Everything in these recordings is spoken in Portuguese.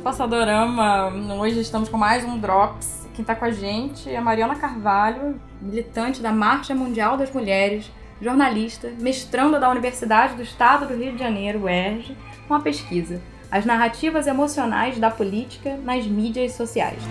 do Passadorama. Hoje estamos com mais um Drops. Quem está com a gente é Mariana Carvalho, militante da Marcha Mundial das Mulheres, jornalista, mestranda da Universidade do Estado do Rio de Janeiro, UERJ, com a pesquisa As Narrativas Emocionais da Política nas Mídias Sociais.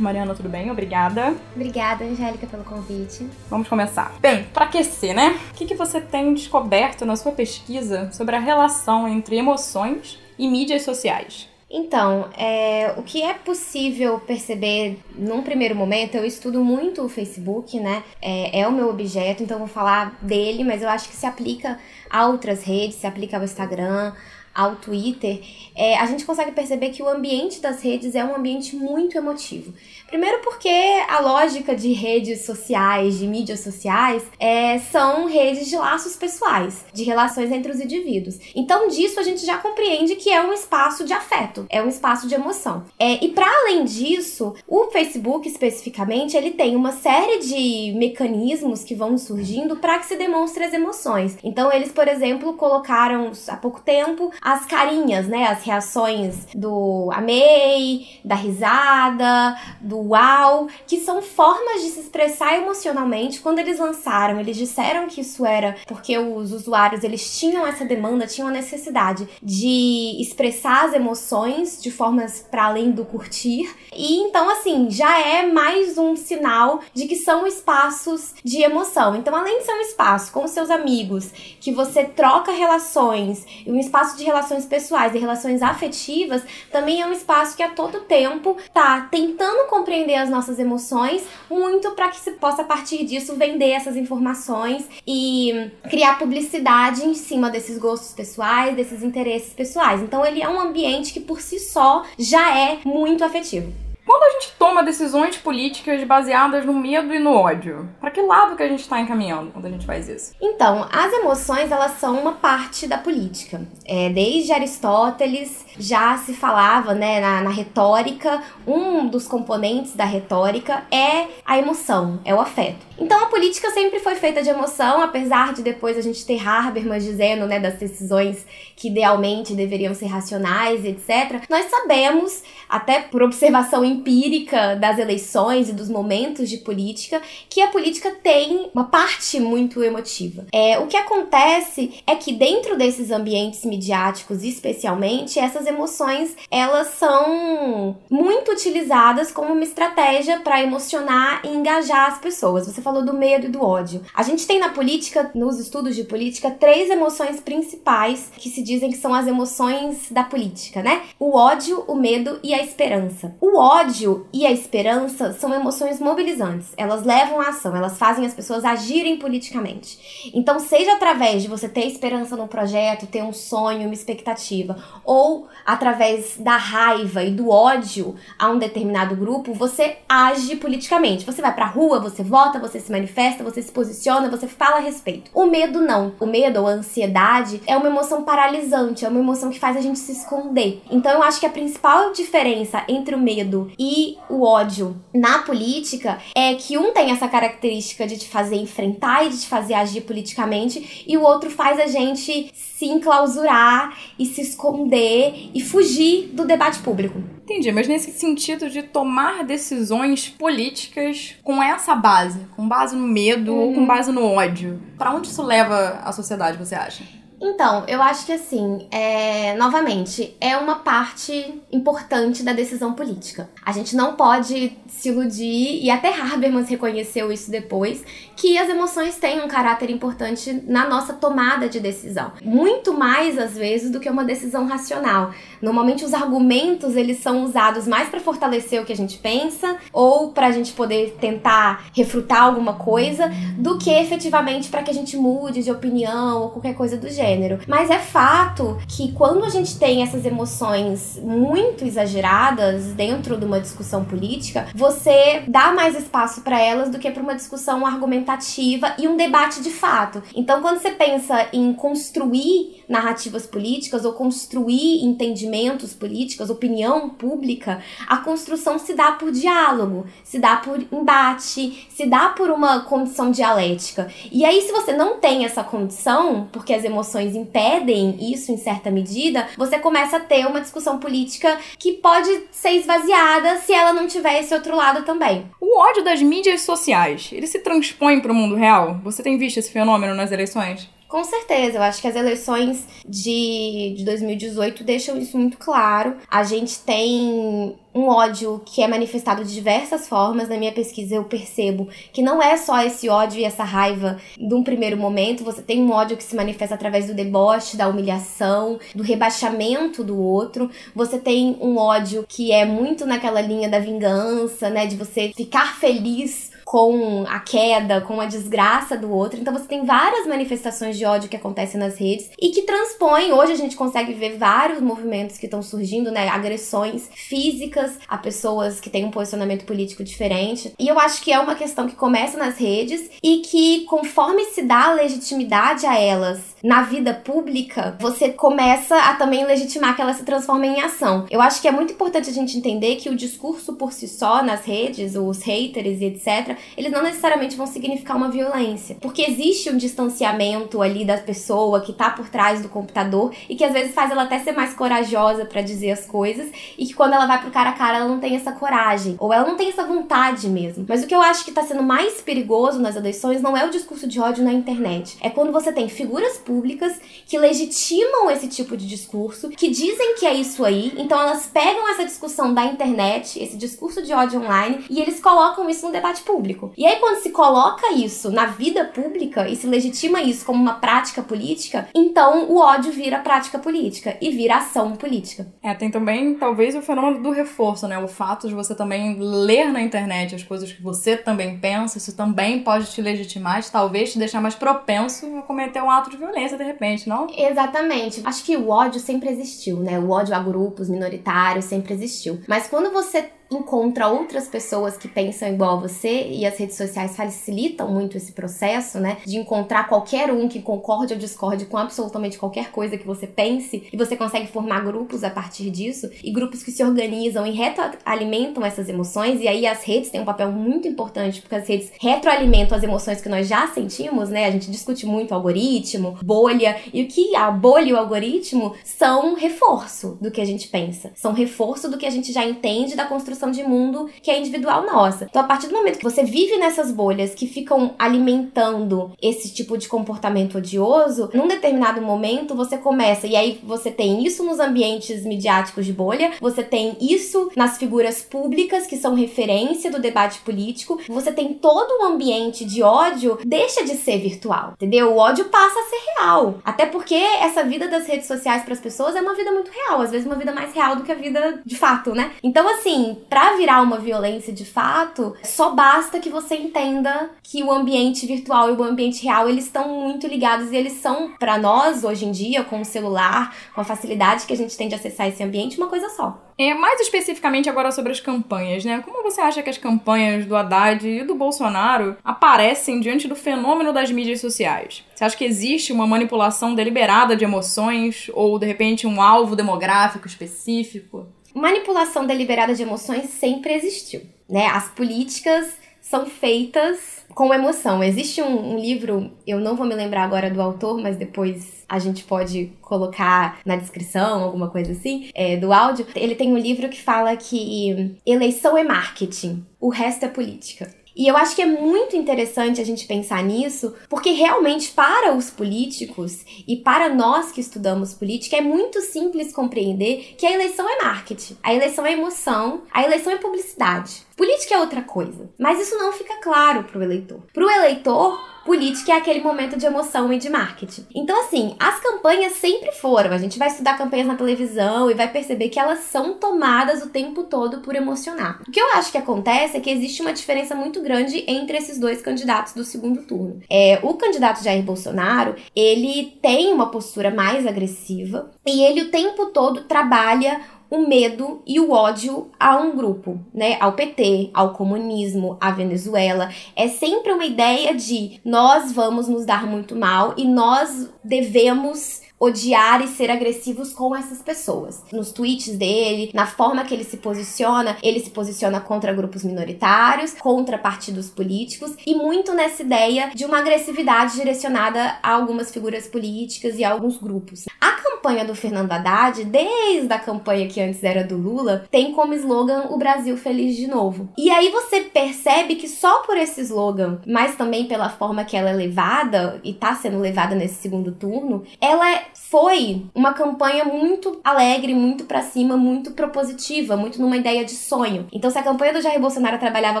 Mariana, tudo bem? Obrigada. Obrigada, Angélica, pelo convite. Vamos começar. Bem, para aquecer, né? O que, que você tem descoberto na sua pesquisa sobre a relação entre emoções e mídias sociais? Então, é, o que é possível perceber num primeiro momento, eu estudo muito o Facebook, né? É, é, o meu objeto, então vou falar dele, mas eu acho que se aplica a outras redes, se aplica ao Instagram, ao Twitter, é, a gente consegue perceber que o ambiente das redes é um ambiente muito emotivo. Primeiro porque a lógica de redes sociais, de mídias sociais, é, são redes de laços pessoais, de relações entre os indivíduos. Então disso a gente já compreende que é um espaço de afeto, é um espaço de emoção. É, e para além disso, o Facebook especificamente, ele tem uma série de mecanismos que vão surgindo para que se demonstre as emoções. Então eles, por exemplo, colocaram há pouco tempo as carinhas, né, as reações do amei, da risada, do uau, que são formas de se expressar emocionalmente. Quando eles lançaram, eles disseram que isso era porque os usuários eles tinham essa demanda, tinham a necessidade de expressar as emoções de formas para além do curtir. E então assim, já é mais um sinal de que são espaços de emoção. Então, além de ser um espaço com seus amigos, que você troca relações, um espaço de relações pessoais e relações afetivas, também é um espaço que a todo tempo tá tentando compreender as nossas emoções, muito para que se possa a partir disso vender essas informações e criar publicidade em cima desses gostos pessoais, desses interesses pessoais. Então ele é um ambiente que por si só já é muito afetivo. Quando a gente toma decisões políticas baseadas no medo e no ódio, para que lado que a gente está encaminhando quando a gente faz isso? Então, as emoções elas são uma parte da política. É, desde Aristóteles já se falava, né, na, na retórica, um dos componentes da retórica é a emoção, é o afeto. Então a política sempre foi feita de emoção, apesar de depois a gente ter Habermas dizendo, né, das decisões que idealmente deveriam ser racionais, etc. Nós sabemos, até por observação empírica das eleições e dos momentos de política, que a política tem uma parte muito emotiva. É, o que acontece é que dentro desses ambientes midiáticos, especialmente, essas emoções, elas são muito utilizadas como uma estratégia para emocionar e engajar as pessoas. Você falou do medo e do ódio. A gente tem na política, nos estudos de política, três emoções principais que se dizem que são as emoções da política, né? O ódio, o medo e a esperança. O ódio e a esperança são emoções mobilizantes. Elas levam à ação, elas fazem as pessoas agirem politicamente. Então, seja através de você ter esperança no projeto, ter um sonho, uma expectativa, ou através da raiva e do ódio a um determinado grupo, você age politicamente. Você vai pra rua, você vota, você se manifesta, você se posiciona, você fala a respeito. O medo não. O medo ou a ansiedade é uma emoção paralisante, é uma emoção que faz a gente se esconder. Então eu acho que a principal diferença entre o medo e o ódio na política é que um tem essa característica de te fazer enfrentar e de te fazer agir politicamente, e o outro faz a gente se enclausurar e se esconder e fugir do debate público. Entendi, mas nesse sentido de tomar decisões políticas com essa base, com base no medo uhum. ou com base no ódio, para onde isso leva a sociedade, você acha? Então, eu acho que assim, é, novamente, é uma parte importante da decisão política. A gente não pode se iludir, e até Habermas reconheceu isso depois, que as emoções têm um caráter importante na nossa tomada de decisão. Muito mais, às vezes, do que uma decisão racional. Normalmente, os argumentos, eles são usados mais para fortalecer o que a gente pensa, ou para a gente poder tentar refutar alguma coisa, do que efetivamente para que a gente mude de opinião ou qualquer coisa do gênero gênero. Mas é fato que quando a gente tem essas emoções muito exageradas dentro de uma discussão política, você dá mais espaço para elas do que para uma discussão argumentativa e um debate de fato. Então, quando você pensa em construir narrativas políticas ou construir entendimentos políticos, opinião pública, a construção se dá por diálogo, se dá por embate, se dá por uma condição dialética. E aí, se você não tem essa condição, porque as emoções impedem isso em certa medida, você começa a ter uma discussão política que pode ser esvaziada se ela não tiver esse outro lado também. O ódio das mídias sociais, ele se transpõe para o mundo real? Você tem visto esse fenômeno nas eleições? Com certeza, eu acho que as eleições de, de 2018 deixam isso muito claro. A gente tem um ódio que é manifestado de diversas formas. Na minha pesquisa, eu percebo que não é só esse ódio e essa raiva de um primeiro momento. Você tem um ódio que se manifesta através do deboche, da humilhação, do rebaixamento do outro. Você tem um ódio que é muito naquela linha da vingança, né? De você ficar feliz com a queda, com a desgraça do outro. Então você tem várias manifestações de ódio que acontecem nas redes e que transpõem. Hoje a gente consegue ver vários movimentos que estão surgindo, né? Agressões físicas a pessoas que têm um posicionamento político diferente. E eu acho que é uma questão que começa nas redes e que, conforme se dá legitimidade a elas na vida pública, você começa a também legitimar que ela se transforma em ação. Eu acho que é muito importante a gente entender que o discurso por si só nas redes, os haters e etc., eles não necessariamente vão significar uma violência. Porque existe um distanciamento ali da pessoa que tá por trás do computador e que às vezes faz ela até ser mais corajosa para dizer as coisas e que quando ela vai pro cara a cara ela não tem essa coragem ou ela não tem essa vontade mesmo. Mas o que eu acho que tá sendo mais perigoso nas eleições não é o discurso de ódio na internet, é quando você tem figuras públicas que legitimam esse tipo de discurso, que dizem que é isso aí, então elas pegam essa discussão da internet, esse discurso de ódio online e eles colocam isso no debate público. E aí, quando se coloca isso na vida pública e se legitima isso como uma prática política, então o ódio vira prática política e vira ação política. É, tem também, talvez, o fenômeno do reforço, né? O fato de você também ler na internet as coisas que você também pensa, isso também pode te legitimar, talvez te deixar mais propenso a cometer um ato de de repente, não? Exatamente. Acho que o ódio sempre existiu, né? O ódio a grupos minoritários sempre existiu. Mas quando você encontra outras pessoas que pensam igual a você e as redes sociais facilitam muito esse processo, né? De encontrar qualquer um que concorde ou discorde com absolutamente qualquer coisa que você pense e você consegue formar grupos a partir disso e grupos que se organizam e retroalimentam essas emoções e aí as redes têm um papel muito importante porque as redes retroalimentam as emoções que nós já sentimos, né? A gente discute muito algoritmo, bolha e o que a bolha e o algoritmo são reforço do que a gente pensa, são reforço do que a gente já entende da construção de mundo que é individual nossa. Então, a partir do momento que você vive nessas bolhas que ficam alimentando esse tipo de comportamento odioso, num determinado momento você começa, e aí você tem isso nos ambientes midiáticos de bolha, você tem isso nas figuras públicas que são referência do debate político, você tem todo um ambiente de ódio, deixa de ser virtual, entendeu? O ódio passa a ser real. Até porque essa vida das redes sociais para as pessoas é uma vida muito real, às vezes uma vida mais real do que a vida de fato, né? Então, assim, para virar uma violência de fato, só basta que você entenda que o ambiente virtual e o ambiente real eles estão muito ligados e eles são para nós hoje em dia com o celular, com a facilidade que a gente tem de acessar esse ambiente, uma coisa só. É, mais especificamente agora sobre as campanhas, né? Como você acha que as campanhas do Haddad e do Bolsonaro aparecem diante do fenômeno das mídias sociais? Você acha que existe uma manipulação deliberada de emoções ou de repente um alvo demográfico específico? Manipulação deliberada de emoções sempre existiu, né? As políticas são feitas com emoção. Existe um, um, livro, eu não vou me lembrar agora do autor, mas depois a gente pode colocar na descrição, alguma coisa assim, é, do áudio. Ele tem um livro que fala que eleição é marketing, o resto é política. E eu acho que é muito interessante a gente pensar nisso, porque realmente para os políticos e para nós que estudamos política é muito simples compreender que a eleição é marketing, a eleição é emoção, a eleição é publicidade. Política é outra coisa, mas isso não fica claro para o eleitor. Para o eleitor, política é aquele momento de emoção e de marketing. Então, assim, as campanhas sempre foram. A gente vai estudar campanhas na televisão e vai perceber que elas são tomadas o tempo todo por emocionar. O que eu acho que acontece é que existe uma diferença muito grande entre esses dois candidatos do segundo turno. É, o candidato Jair Bolsonaro, ele tem uma postura mais agressiva e ele o tempo todo trabalha o medo e o ódio a um grupo, né? Ao PT, ao comunismo, à Venezuela. É sempre uma ideia de nós vamos nos dar muito mal e nós devemos odiar e ser agressivos com essas pessoas. Nos tweets dele, na forma que ele se posiciona, ele se posiciona contra grupos minoritários, contra partidos políticos e muito nessa ideia de uma agressividade direcionada a algumas figuras políticas e a alguns grupos. A campanha do Fernando Haddad, desde a campanha que antes era do Lula, tem como slogan o Brasil feliz de novo. E aí você percebe que só por esse slogan, mas também pela forma que ela é levada e tá sendo levada nesse segundo turno, ela foi uma campanha muito alegre, muito para cima, muito propositiva, muito numa ideia de sonho. Então, se a campanha do Jair Bolsonaro trabalhava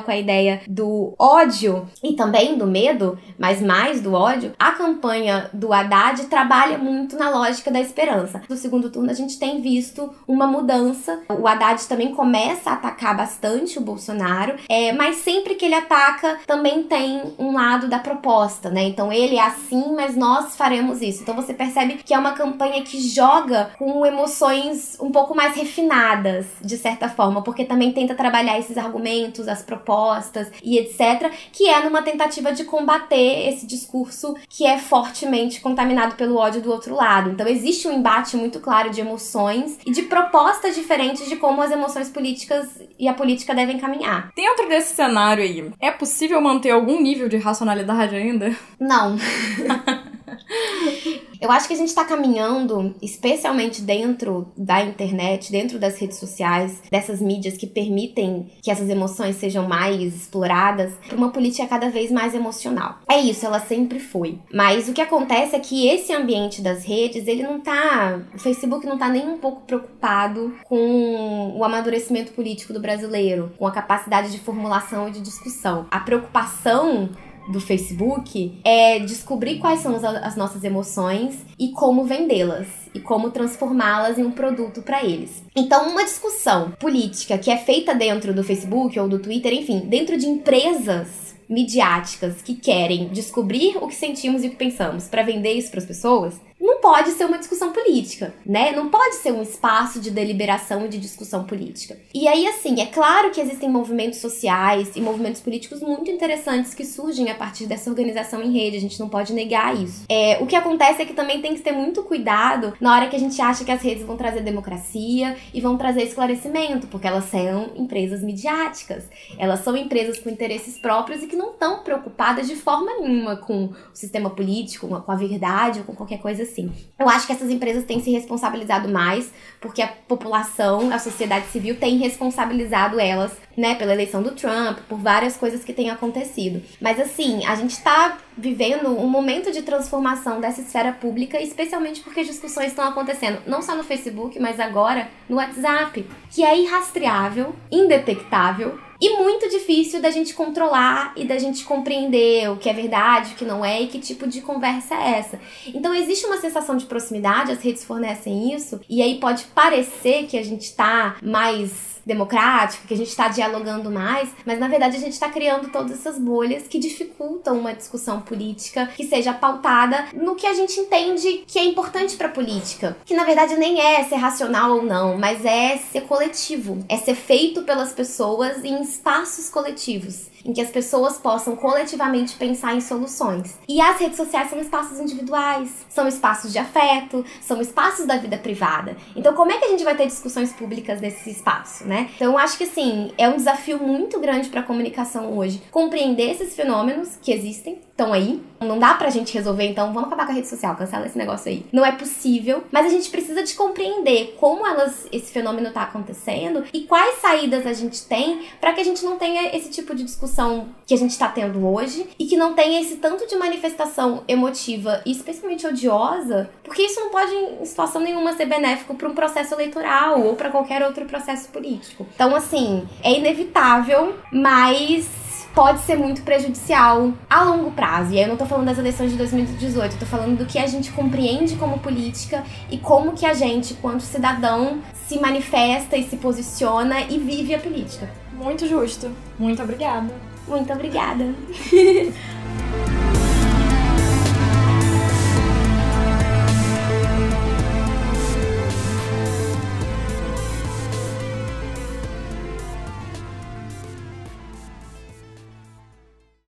com a ideia do ódio e também do medo, mas mais do ódio, a campanha do Haddad trabalha muito na lógica da esperança. No segundo turno, a gente tem visto uma mudança. O Haddad também começa a atacar bastante o Bolsonaro, é, mas sempre que ele ataca, também tem um lado da proposta, né? Então, ele é assim, mas nós faremos isso. Então, você percebe que é uma campanha que joga com emoções um pouco mais refinadas, de certa forma, porque também tenta trabalhar esses argumentos, as propostas e etc, que é numa tentativa de combater esse discurso que é fortemente contaminado pelo ódio do outro lado. Então existe um embate muito claro de emoções e de propostas diferentes de como as emoções políticas e a política devem caminhar. Dentro desse cenário aí, é possível manter algum nível de racionalidade ainda? Não. Eu acho que a gente está caminhando, especialmente dentro da internet, dentro das redes sociais, dessas mídias que permitem que essas emoções sejam mais exploradas, para uma política cada vez mais emocional. É isso, ela sempre foi. Mas o que acontece é que esse ambiente das redes, ele não tá. O Facebook não tá nem um pouco preocupado com o amadurecimento político do brasileiro, com a capacidade de formulação e de discussão. A preocupação do Facebook é descobrir quais são as nossas emoções e como vendê-las e como transformá-las em um produto para eles. Então, uma discussão política que é feita dentro do Facebook ou do Twitter, enfim, dentro de empresas midiáticas que querem descobrir o que sentimos e o que pensamos para vender isso para as pessoas, não pode ser uma discussão política, né? Não pode ser um espaço de deliberação e de discussão política. E aí, assim, é claro que existem movimentos sociais e movimentos políticos muito interessantes que surgem a partir dessa organização em rede, a gente não pode negar isso. É, o que acontece é que também tem que ter muito cuidado na hora que a gente acha que as redes vão trazer democracia e vão trazer esclarecimento, porque elas são empresas midiáticas, elas são empresas com interesses próprios e que não estão preocupadas de forma nenhuma com o sistema político, com a verdade ou com qualquer coisa assim. Eu acho que essas empresas têm se responsabilizado mais, porque a população, a sociedade civil tem responsabilizado elas, né, pela eleição do Trump, por várias coisas que têm acontecido. Mas assim, a gente tá vivendo um momento de transformação dessa esfera pública, especialmente porque discussões estão acontecendo não só no Facebook, mas agora no WhatsApp, que é irrastreável, indetectável e muito difícil da gente controlar e da gente compreender o que é verdade, o que não é e que tipo de conversa é essa. Então existe uma sensação de proximidade, as redes fornecem isso, e aí pode parecer que a gente tá mais democrático, que a gente está dialogando mais, mas na verdade a gente está criando todas essas bolhas que dificultam uma discussão política que seja pautada no que a gente entende que é importante para a política, que na verdade nem é ser racional ou não, mas é ser coletivo, é ser feito pelas pessoas em espaços coletivos em que as pessoas possam coletivamente pensar em soluções. E as redes sociais são espaços individuais, são espaços de afeto, são espaços da vida privada. Então, como é que a gente vai ter discussões públicas nesse espaço, né? Então, acho que assim, é um desafio muito grande para a comunicação hoje compreender esses fenômenos que existem, estão aí. Não dá pra gente resolver, então vamos acabar com a rede social, cancela esse negócio aí. Não é possível, mas a gente precisa de compreender como elas esse fenômeno tá acontecendo e quais saídas a gente tem para que a gente não tenha esse tipo de discussão que a gente tá tendo hoje e que não tenha esse tanto de manifestação emotiva e especialmente odiosa, porque isso não pode em situação nenhuma ser benéfico para um processo eleitoral ou para qualquer outro processo político. Então assim, é inevitável, mas pode ser muito prejudicial a longo prazo. E aí eu não tô falando das eleições de 2018, eu tô falando do que a gente compreende como política e como que a gente, quanto cidadão, se manifesta e se posiciona e vive a política. Muito justo. Muito obrigada. Muito obrigada.